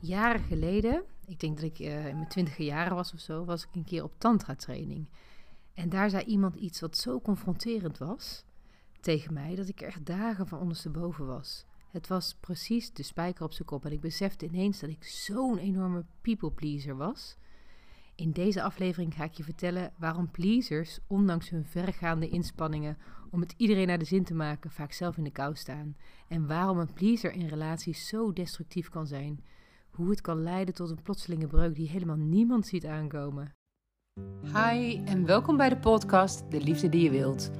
Jaren geleden, ik denk dat ik uh, in mijn twintige jaren was of zo, was ik een keer op tantra training. En daar zei iemand iets wat zo confronterend was tegen mij, dat ik er echt dagen van ondersteboven was. Het was precies de spijker op zijn kop en ik besefte ineens dat ik zo'n enorme people pleaser was. In deze aflevering ga ik je vertellen waarom pleasers, ondanks hun vergaande inspanningen om het iedereen naar de zin te maken, vaak zelf in de kou staan. En waarom een pleaser in relaties zo destructief kan zijn. Hoe het kan leiden tot een plotselinge breuk die helemaal niemand ziet aankomen. Hi en welkom bij de podcast De Liefde die je wilt.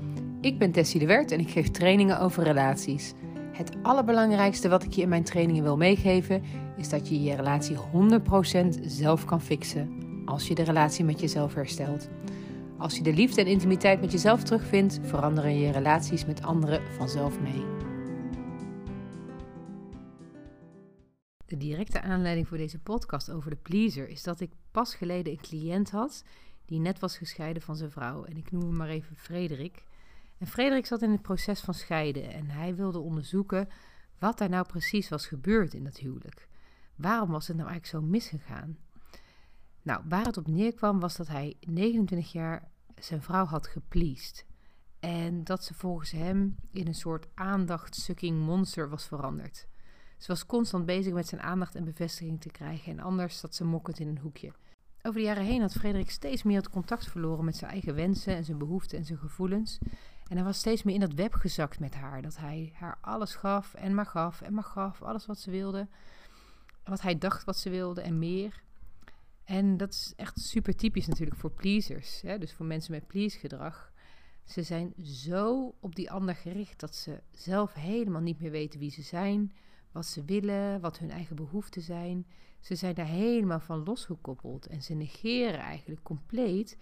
Ik ben Tessie de Wert en ik geef trainingen over relaties. Het allerbelangrijkste wat ik je in mijn trainingen wil meegeven is dat je je relatie 100% zelf kan fixen als je de relatie met jezelf herstelt. Als je de liefde en intimiteit met jezelf terugvindt, veranderen je relaties met anderen vanzelf mee. De directe aanleiding voor deze podcast over de pleaser is dat ik pas geleden een cliënt had die net was gescheiden van zijn vrouw. En ik noem hem maar even Frederik. En Frederik zat in het proces van scheiden en hij wilde onderzoeken wat er nou precies was gebeurd in dat huwelijk. Waarom was het nou eigenlijk zo misgegaan? Nou, waar het op neerkwam was dat hij 29 jaar zijn vrouw had gepleased. En dat ze volgens hem in een soort aandachtsucking monster was veranderd. Ze was constant bezig met zijn aandacht en bevestiging te krijgen en anders zat ze mokkend in een hoekje. Over de jaren heen had Frederik steeds meer het contact verloren met zijn eigen wensen en zijn behoeften en zijn gevoelens. En hij was steeds meer in dat web gezakt met haar. Dat hij haar alles gaf en maar gaf en maar gaf. Alles wat ze wilde. Wat hij dacht wat ze wilde en meer. En dat is echt super typisch natuurlijk voor pleasers. Hè? Dus voor mensen met please gedrag. Ze zijn zo op die ander gericht dat ze zelf helemaal niet meer weten wie ze zijn, wat ze willen, wat hun eigen behoeften zijn. Ze zijn daar helemaal van losgekoppeld en ze negeren eigenlijk compleet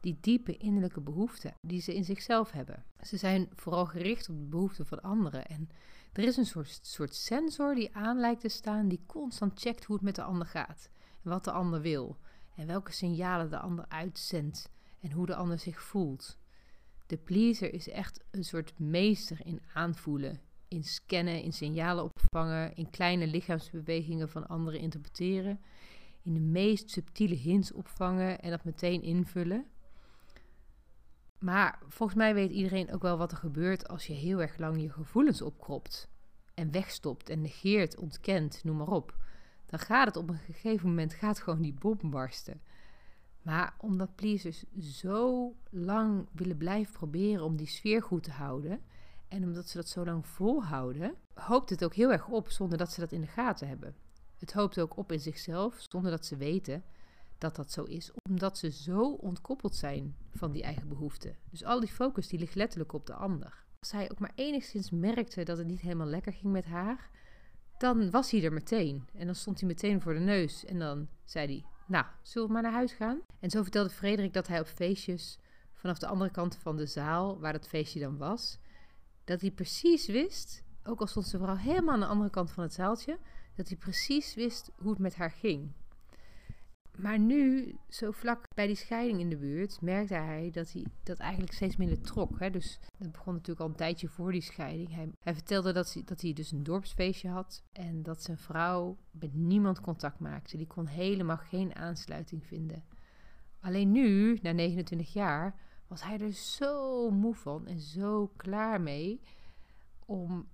die diepe innerlijke behoeften die ze in zichzelf hebben. Ze zijn vooral gericht op de behoeften van anderen. En er is een soort, soort sensor die aan lijkt te staan, die constant checkt hoe het met de ander gaat en wat de ander wil en welke signalen de ander uitzendt en hoe de ander zich voelt. De pleaser is echt een soort meester in aanvoelen, in scannen, in signalen opvangen, in kleine lichaamsbewegingen van anderen interpreteren, in de meest subtiele hints opvangen en dat meteen invullen. Maar volgens mij weet iedereen ook wel wat er gebeurt als je heel erg lang je gevoelens opkropt en wegstopt en negeert, ontkent, noem maar op dan gaat het op een gegeven moment gaat gewoon die bom barsten. Maar omdat pleasers zo lang willen blijven proberen om die sfeer goed te houden, en omdat ze dat zo lang volhouden, hoopt het ook heel erg op zonder dat ze dat in de gaten hebben. Het hoopt ook op in zichzelf zonder dat ze weten dat dat zo is, omdat ze zo ontkoppeld zijn van die eigen behoeften. Dus al die focus die ligt letterlijk op de ander. Als hij ook maar enigszins merkte dat het niet helemaal lekker ging met haar, dan was hij er meteen. En dan stond hij meteen voor de neus. En dan zei hij, nou, zullen we maar naar huis gaan? En zo vertelde Frederik dat hij op feestjes vanaf de andere kant van de zaal, waar dat feestje dan was, dat hij precies wist, ook al stond ze vooral helemaal aan de andere kant van het zaaltje, dat hij precies wist hoe het met haar ging. Maar nu, zo vlak bij die scheiding in de buurt, merkte hij dat hij dat eigenlijk steeds minder trok. Hè? Dus dat begon natuurlijk al een tijdje voor die scheiding. Hij, hij vertelde dat hij, dat hij dus een dorpsfeestje had en dat zijn vrouw met niemand contact maakte. Die kon helemaal geen aansluiting vinden. Alleen nu, na 29 jaar, was hij er zo moe van en zo klaar mee om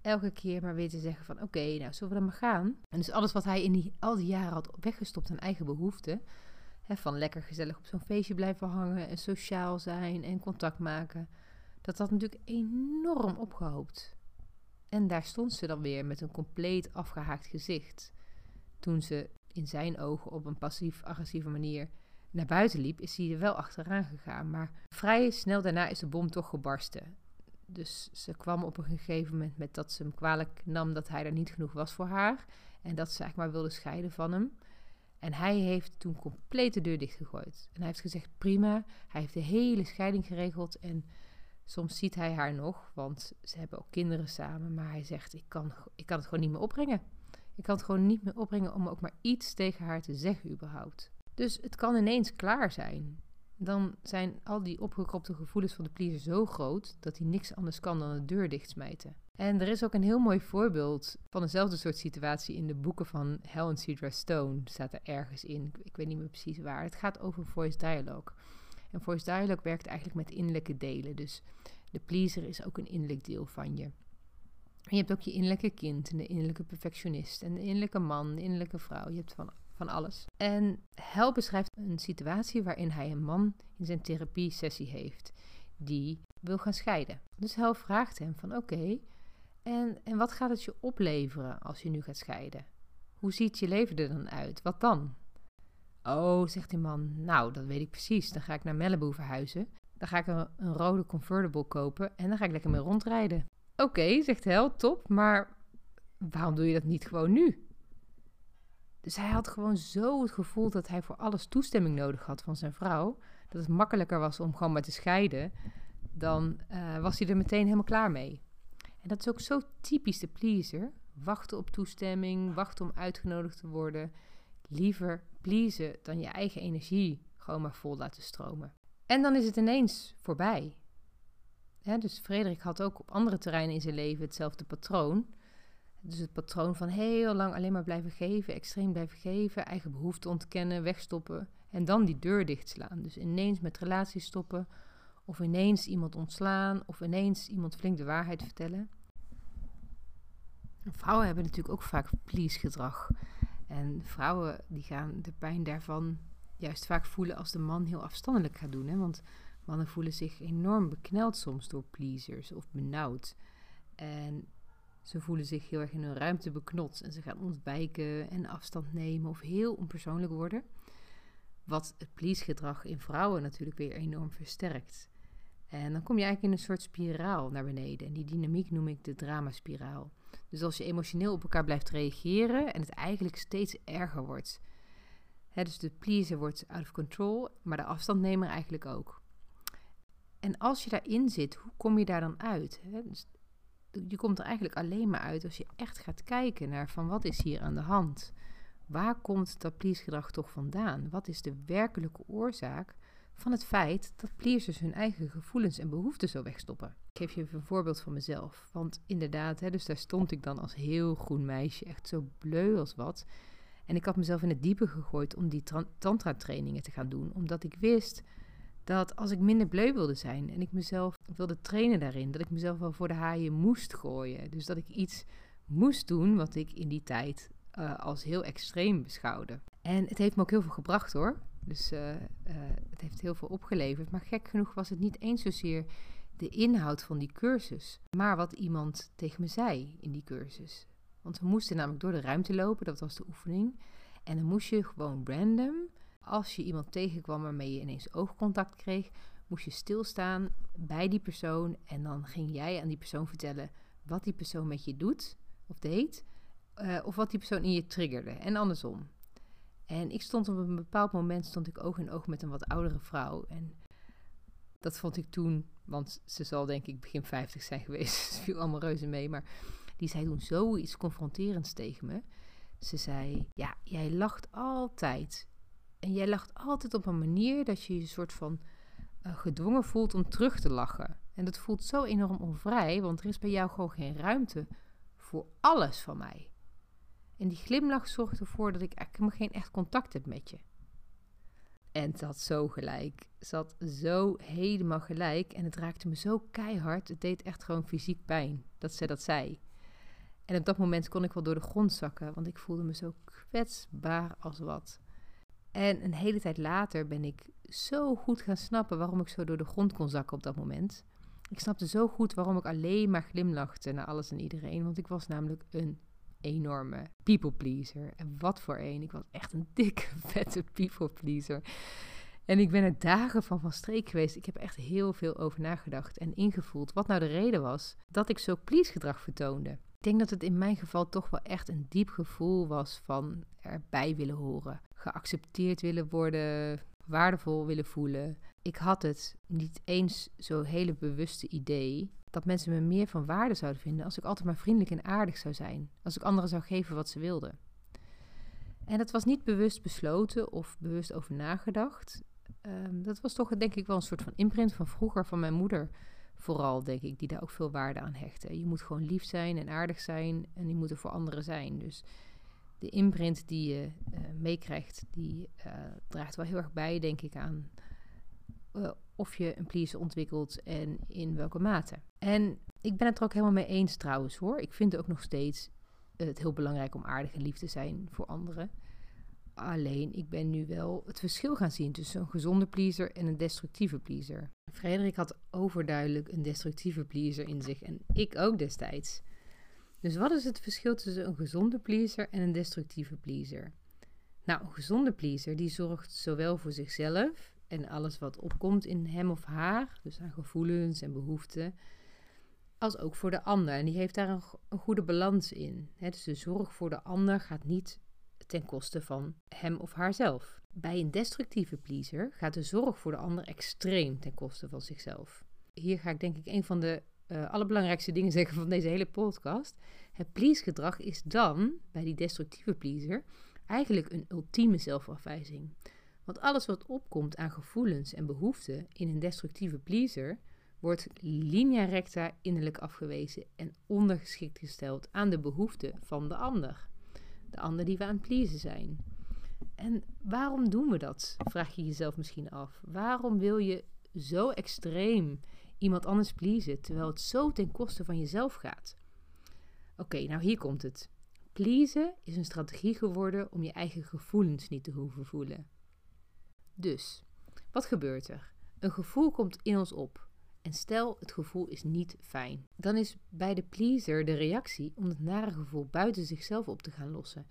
elke keer maar weer te zeggen van oké, nou zullen we dan maar gaan. En dus alles wat hij in die, al die jaren had weggestopt aan eigen behoeften. Hè, van lekker gezellig op zo'n feestje blijven hangen en sociaal zijn en contact maken. Dat had natuurlijk enorm opgehoopt. En daar stond ze dan weer met een compleet afgehaakt gezicht. Toen ze in zijn ogen op een passief-agressieve manier naar buiten liep, is hij er wel achteraan gegaan. Maar vrij snel daarna is de bom toch gebarsten. Dus ze kwam op een gegeven moment met dat ze hem kwalijk nam dat hij er niet genoeg was voor haar. En dat ze eigenlijk maar wilde scheiden van hem. En hij heeft toen compleet de deur dichtgegooid. En hij heeft gezegd: prima. Hij heeft de hele scheiding geregeld. En soms ziet hij haar nog, want ze hebben ook kinderen samen. Maar hij zegt: ik kan, ik kan het gewoon niet meer opbrengen. Ik kan het gewoon niet meer opbrengen om ook maar iets tegen haar te zeggen, überhaupt. Dus het kan ineens klaar zijn dan zijn al die opgekropte gevoelens van de pleaser zo groot dat hij niks anders kan dan de deur dichtsmijten. En er is ook een heel mooi voorbeeld van dezelfde soort situatie in de boeken van Helen Cedra Stone. Staat er ergens in, ik weet niet meer precies waar. Het gaat over voice dialogue. En voice dialogue werkt eigenlijk met innerlijke delen. Dus de pleaser is ook een innerlijk deel van je. Je hebt ook je innerlijke kind en de innerlijke perfectionist en de innerlijke man, de innerlijke vrouw. Je hebt van, van alles. En Hel beschrijft een situatie waarin hij een man in zijn therapie-sessie heeft die wil gaan scheiden. Dus Hel vraagt hem van oké, en, en wat gaat het je opleveren als je nu gaat scheiden? Hoe ziet je leven er dan uit? Wat dan? Oh, zegt die man, nou, dat weet ik precies. Dan ga ik naar Malibu verhuizen. Dan ga ik een rode convertible kopen en dan ga ik lekker mee rondrijden. Oké, zegt Hel, top, maar waarom doe je dat niet gewoon nu? Dus hij had gewoon zo het gevoel dat hij voor alles toestemming nodig had van zijn vrouw. Dat het makkelijker was om gewoon maar te scheiden. Dan uh, was hij er meteen helemaal klaar mee. En dat is ook zo typisch de pleaser. Wachten op toestemming, wachten om uitgenodigd te worden. Liever pleasen dan je eigen energie gewoon maar vol laten stromen. En dan is het ineens voorbij. dus Frederik had ook op andere terreinen in zijn leven hetzelfde patroon. Dus het patroon van heel lang alleen maar blijven geven, extreem blijven geven, eigen behoeften ontkennen, wegstoppen en dan die deur dichtslaan. Dus ineens met relaties stoppen, of ineens iemand ontslaan, of ineens iemand flink de waarheid vertellen. Vrouwen hebben natuurlijk ook vaak please gedrag. En vrouwen die gaan de pijn daarvan juist vaak voelen als de man heel afstandelijk gaat doen. Hè? Want mannen voelen zich enorm bekneld soms door pleasers of benauwd. En ze voelen zich heel erg in hun ruimte beknot en ze gaan ontwijken en afstand nemen of heel onpersoonlijk worden. Wat het please-gedrag in vrouwen natuurlijk weer enorm versterkt. En dan kom je eigenlijk in een soort spiraal naar beneden. En die dynamiek noem ik de dramaspiraal. Dus als je emotioneel op elkaar blijft reageren en het eigenlijk steeds erger wordt. Dus de pleaser wordt out of control, maar de afstandnemer eigenlijk ook. En als je daarin zit, hoe kom je daar dan uit? Dus je komt er eigenlijk alleen maar uit als je echt gaat kijken naar van wat is hier aan de hand? Waar komt dat please-gedrag toch vandaan? Wat is de werkelijke oorzaak van het feit dat pleasers hun eigen gevoelens en behoeften zo wegstoppen. Ik geef je even een voorbeeld van mezelf. Want inderdaad, hè, dus daar stond ik dan als heel groen meisje, echt zo bleu als wat. En ik had mezelf in het diepe gegooid om die tantra-trainingen te gaan doen, omdat ik wist dat als ik minder bleu wilde zijn en ik mezelf wilde trainen daarin, dat ik mezelf wel voor de haaien moest gooien. Dus dat ik iets moest doen wat ik in die tijd uh, als heel extreem beschouwde. En het heeft me ook heel veel gebracht hoor. Dus uh, uh, het heeft heel veel opgeleverd. Maar gek genoeg was het niet eens zozeer de inhoud van die cursus, maar wat iemand tegen me zei in die cursus. Want we moesten namelijk door de ruimte lopen, dat was de oefening. En dan moest je gewoon random, als je iemand tegenkwam waarmee je ineens oogcontact kreeg, moest je stilstaan bij die persoon. En dan ging jij aan die persoon vertellen wat die persoon met je doet of deed. Uh, of wat die persoon in je triggerde. En andersom. En ik stond op een bepaald moment stond ik oog in oog met een wat oudere vrouw. En dat vond ik toen, want ze zal denk ik begin 50 zijn geweest. Ze viel allemaal reuze mee. Maar die zei toen zoiets confronterends tegen me. Ze zei: Ja, jij lacht altijd. En jij lacht altijd op een manier dat je je soort van uh, gedwongen voelt om terug te lachen. En dat voelt zo enorm onvrij, want er is bij jou gewoon geen ruimte voor alles van mij. En die glimlach zorgt ervoor dat ik eigenlijk geen echt contact heb met je. En ze had zo gelijk. Ze had zo helemaal gelijk. En het raakte me zo keihard. Het deed echt gewoon fysiek pijn dat ze dat zei. En op dat moment kon ik wel door de grond zakken, want ik voelde me zo kwetsbaar als wat. En een hele tijd later ben ik zo goed gaan snappen waarom ik zo door de grond kon zakken op dat moment. Ik snapte zo goed waarom ik alleen maar glimlachte naar alles en iedereen, want ik was namelijk een enorme people pleaser. En wat voor een. Ik was echt een dikke, vette people pleaser. En ik ben er dagen van van streek geweest. Ik heb echt heel veel over nagedacht en ingevoeld wat nou de reden was dat ik zo please gedrag vertoonde. Denk dat het in mijn geval toch wel echt een diep gevoel was van erbij willen horen, geaccepteerd willen worden, waardevol willen voelen. Ik had het niet eens zo hele bewuste idee dat mensen me meer van waarde zouden vinden als ik altijd maar vriendelijk en aardig zou zijn, als ik anderen zou geven wat ze wilden. En dat was niet bewust besloten of bewust over nagedacht. Um, dat was toch denk ik wel een soort van imprint van vroeger van mijn moeder. Vooral, denk ik, die daar ook veel waarde aan hechten. Je moet gewoon lief zijn en aardig zijn en die moeten voor anderen zijn. Dus de imprint die je uh, meekrijgt, die uh, draagt wel heel erg bij, denk ik, aan uh, of je een pleaser ontwikkelt en in welke mate. En ik ben het er ook helemaal mee eens trouwens hoor. Ik vind ook nog steeds het heel belangrijk om aardig en lief te zijn voor anderen. Alleen, ik ben nu wel het verschil gaan zien tussen een gezonde pleaser en een destructieve pleaser. Frederik had overduidelijk een destructieve pleaser in zich en ik ook destijds. Dus wat is het verschil tussen een gezonde pleaser en een destructieve pleaser? Nou, een gezonde pleaser die zorgt zowel voor zichzelf en alles wat opkomt in hem of haar, dus aan gevoelens en behoeften, als ook voor de ander. En die heeft daar een, een goede balans in. dus de zorg voor de ander gaat niet ten koste van hem of haarzelf. Bij een destructieve pleaser gaat de zorg voor de ander extreem ten koste van zichzelf. Hier ga ik denk ik een van de uh, allerbelangrijkste dingen zeggen van deze hele podcast. Het please-gedrag is dan, bij die destructieve pleaser, eigenlijk een ultieme zelfafwijzing. Want alles wat opkomt aan gevoelens en behoeften in een destructieve pleaser wordt linea recta innerlijk afgewezen en ondergeschikt gesteld aan de behoeften van de ander. De ander die we aan het pleasen zijn. En waarom doen we dat? Vraag je jezelf misschien af. Waarom wil je zo extreem iemand anders pleasen terwijl het zo ten koste van jezelf gaat? Oké, nou hier komt het. Pleasen is een strategie geworden om je eigen gevoelens niet te hoeven voelen. Dus, wat gebeurt er? Een gevoel komt in ons op. En stel, het gevoel is niet fijn. Dan is bij de pleaser de reactie om het nare gevoel buiten zichzelf op te gaan lossen.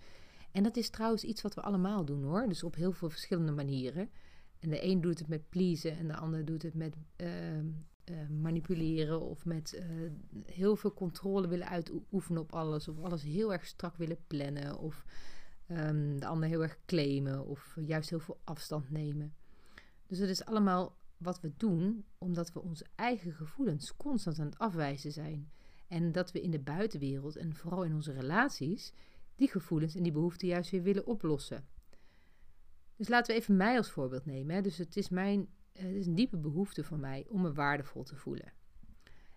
En dat is trouwens iets wat we allemaal doen hoor. Dus op heel veel verschillende manieren. En de een doet het met pleasen en de ander doet het met uh, uh, manipuleren of met uh, heel veel controle willen uitoefenen op alles. Of alles heel erg strak willen plannen. Of um, de ander heel erg claimen of juist heel veel afstand nemen. Dus het is allemaal wat we doen omdat we onze eigen gevoelens constant aan het afwijzen zijn. En dat we in de buitenwereld en vooral in onze relaties die gevoelens en die behoeften juist weer willen oplossen. Dus laten we even mij als voorbeeld nemen. Dus het is, mijn, het is een diepe behoefte van mij om me waardevol te voelen.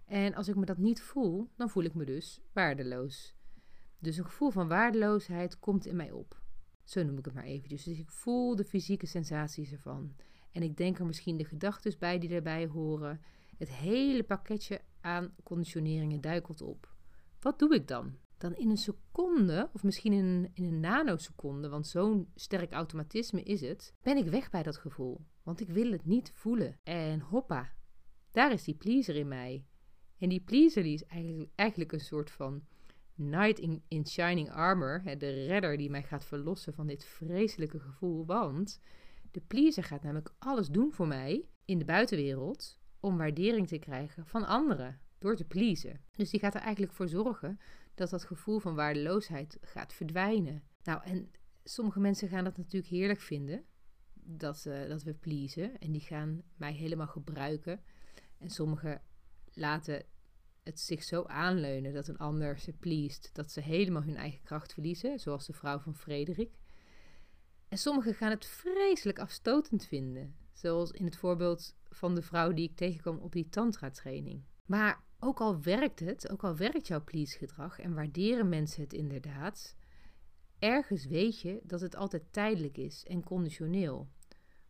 En als ik me dat niet voel, dan voel ik me dus waardeloos. Dus een gevoel van waardeloosheid komt in mij op. Zo noem ik het maar eventjes. Dus ik voel de fysieke sensaties ervan. En ik denk er misschien de gedachten bij die daarbij horen. Het hele pakketje aan conditioneringen duikelt op. Wat doe ik dan? Dan in een seconde, of misschien in een, in een nanoseconde, want zo'n sterk automatisme is het, ben ik weg bij dat gevoel. Want ik wil het niet voelen. En hoppa, daar is die pleaser in mij. En die pleaser die is eigenlijk, eigenlijk een soort van knight in, in shining armor, de redder die mij gaat verlossen van dit vreselijke gevoel. Want de pleaser gaat namelijk alles doen voor mij in de buitenwereld om waardering te krijgen van anderen door te pleasen. Dus die gaat er eigenlijk voor zorgen dat dat gevoel van waardeloosheid gaat verdwijnen. Nou, en sommige mensen gaan dat natuurlijk heerlijk vinden, dat, uh, dat we pleasen. En die gaan mij helemaal gebruiken. En sommigen laten het zich zo aanleunen dat een ander ze pleest, dat ze helemaal hun eigen kracht verliezen, zoals de vrouw van Frederik. En sommigen gaan het vreselijk afstotend vinden, zoals in het voorbeeld van de vrouw die ik tegenkwam op die tantra-training. Maar ook al werkt het, ook al werkt jouw please-gedrag en waarderen mensen het inderdaad, ergens weet je dat het altijd tijdelijk is en conditioneel.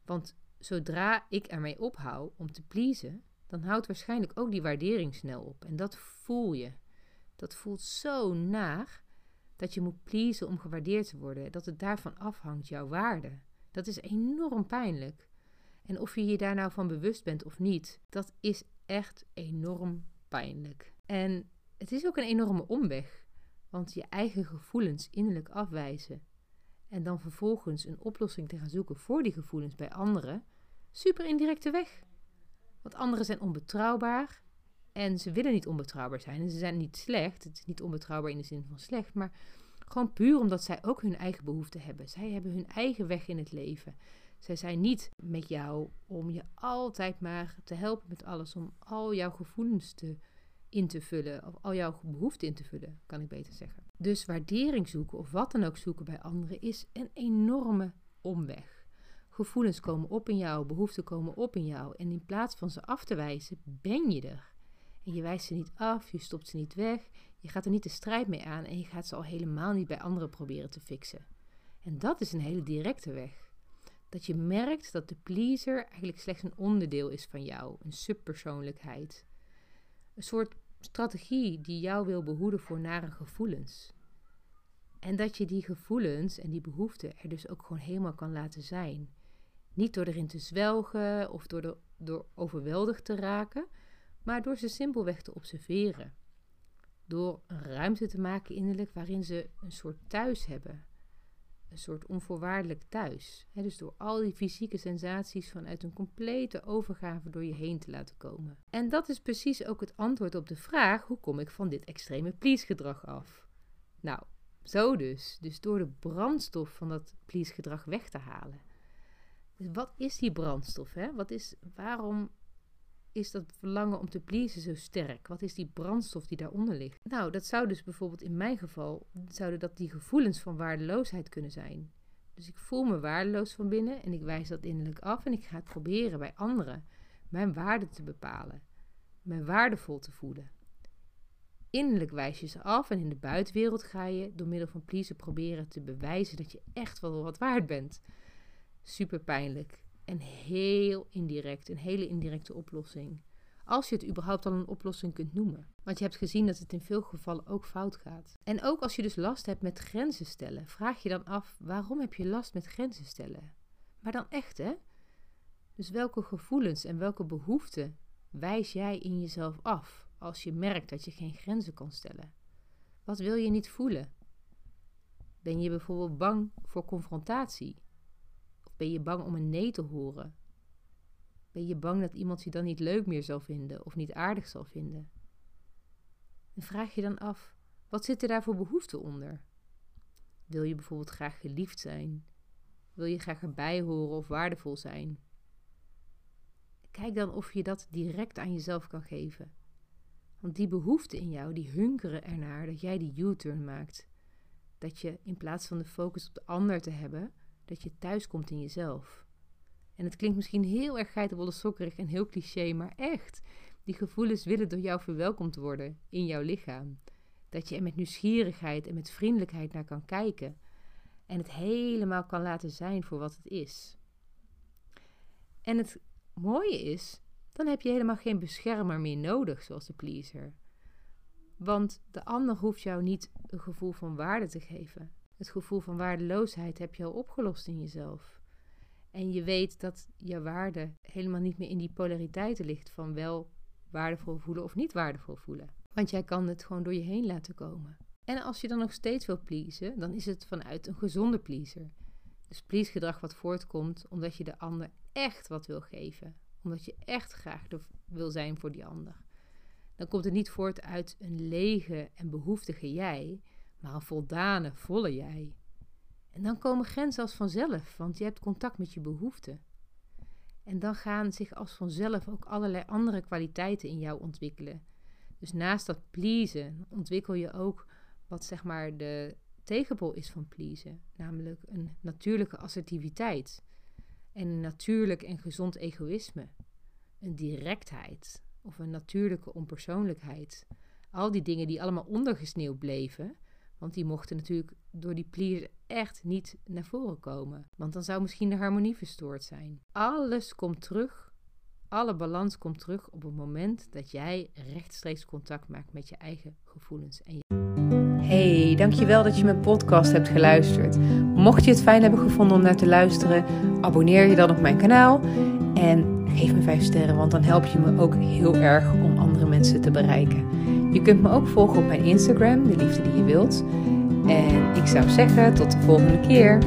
Want zodra ik ermee ophoud om te pleasen, dan houdt waarschijnlijk ook die waardering snel op. En dat voel je. Dat voelt zo naar dat je moet pleasen om gewaardeerd te worden. Dat het daarvan afhangt, jouw waarde. Dat is enorm pijnlijk. En of je je daar nou van bewust bent of niet, dat is echt enorm pijnlijk. En het is ook een enorme omweg. Want je eigen gevoelens innerlijk afwijzen en dan vervolgens een oplossing te gaan zoeken voor die gevoelens bij anderen, super indirecte weg. Want anderen zijn onbetrouwbaar en ze willen niet onbetrouwbaar zijn. En ze zijn niet slecht. Het is niet onbetrouwbaar in de zin van slecht, maar gewoon puur omdat zij ook hun eigen behoeften hebben. Zij hebben hun eigen weg in het leven. Zij zijn niet met jou om je altijd maar te helpen met alles, om al jouw gevoelens te, in te vullen, of al jouw behoeften in te vullen, kan ik beter zeggen. Dus waardering zoeken of wat dan ook zoeken bij anderen is een enorme omweg. Gevoelens komen op in jou, behoeften komen op in jou. En in plaats van ze af te wijzen, ben je er. En je wijst ze niet af, je stopt ze niet weg, je gaat er niet de strijd mee aan en je gaat ze al helemaal niet bij anderen proberen te fixen. En dat is een hele directe weg. Dat je merkt dat de pleaser eigenlijk slechts een onderdeel is van jou, een subpersoonlijkheid. Een soort strategie die jou wil behoeden voor nare gevoelens. En dat je die gevoelens en die behoeften er dus ook gewoon helemaal kan laten zijn. Niet door erin te zwelgen of door, de, door overweldigd te raken, maar door ze simpelweg te observeren. Door een ruimte te maken innerlijk waarin ze een soort thuis hebben. Een soort onvoorwaardelijk thuis. dus door al die fysieke sensaties vanuit een complete overgave door je heen te laten komen. En dat is precies ook het antwoord op de vraag: hoe kom ik van dit extreme please-gedrag af? Nou, zo dus. Dus door de brandstof van dat please-gedrag weg te halen. Dus wat is die brandstof? Hè? Wat is, waarom is dat verlangen om te pleasen zo sterk? Wat is die brandstof die daaronder ligt? Nou, dat zou dus bijvoorbeeld in mijn geval, zouden dat die gevoelens van waardeloosheid kunnen zijn. Dus ik voel me waardeloos van binnen en ik wijs dat innerlijk af en ik ga het proberen bij anderen mijn waarde te bepalen, me waardevol te voelen. Innerlijk wijs je ze af en in de buitenwereld ga je door middel van pleasen proberen te bewijzen dat je echt wel wat waard bent. Super pijnlijk en heel indirect, een hele indirecte oplossing. Als je het überhaupt al een oplossing kunt noemen. Want je hebt gezien dat het in veel gevallen ook fout gaat. En ook als je dus last hebt met grenzen stellen, vraag je dan af waarom heb je last met grenzen stellen? Maar dan echt hè? Dus welke gevoelens en welke behoeften wijs jij in jezelf af als je merkt dat je geen grenzen kan stellen? Wat wil je niet voelen? Ben je bijvoorbeeld bang voor confrontatie? Ben je bang om een nee te horen? Ben je bang dat iemand je dan niet leuk meer zal vinden of niet aardig zal vinden? En vraag je dan af, wat zit er daar voor behoeften onder? Wil je bijvoorbeeld graag geliefd zijn? Wil je graag erbij horen of waardevol zijn? Kijk dan of je dat direct aan jezelf kan geven. Want die behoeften in jou, die hunkeren ernaar dat jij die U-turn maakt. Dat je in plaats van de focus op de ander te hebben, dat je thuis komt in jezelf. En het klinkt misschien heel erg geitenwolle sokkerig en heel cliché, maar echt. Die gevoelens willen door jou verwelkomd worden in jouw lichaam. Dat je er met nieuwsgierigheid en met vriendelijkheid naar kan kijken. En het helemaal kan laten zijn voor wat het is. En het mooie is, dan heb je helemaal geen beschermer meer nodig, zoals de pleaser. Want de ander hoeft jou niet een gevoel van waarde te geven. Het gevoel van waardeloosheid heb je al opgelost in jezelf. En je weet dat je waarde helemaal niet meer in die polariteiten ligt van wel waardevol voelen of niet waardevol voelen. Want jij kan het gewoon door je heen laten komen. En als je dan nog steeds wil pleasen, dan is het vanuit een gezonde pleaser. Dus please gedrag wat voortkomt omdat je de ander echt wat wil geven. Omdat je echt graag wil zijn voor die ander. Dan komt het niet voort uit een lege en behoeftige jij, maar een voldane, volle jij. En dan komen grenzen als vanzelf, want je hebt contact met je behoeften. En dan gaan zich als vanzelf ook allerlei andere kwaliteiten in jou ontwikkelen. Dus naast dat pleasen ontwikkel je ook wat zeg maar de tegenpol is van pleasen, namelijk een natuurlijke assertiviteit en een natuurlijk en gezond egoïsme, een directheid of een natuurlijke onpersoonlijkheid. Al die dingen die allemaal ondergesneeuwd bleven, want die mochten natuurlijk door die plier echt niet naar voren komen. Want dan zou misschien de harmonie verstoord zijn. Alles komt terug. Alle balans komt terug op het moment dat jij rechtstreeks contact maakt met je eigen gevoelens. En je... Hey, dankjewel dat je mijn podcast hebt geluisterd. Mocht je het fijn hebben gevonden om naar te luisteren, abonneer je dan op mijn kanaal en geef me 5 sterren, want dan help je me ook heel erg om andere mensen te bereiken. Je kunt me ook volgen op mijn Instagram, de liefde die je wilt. En ik zou zeggen tot de volgende keer.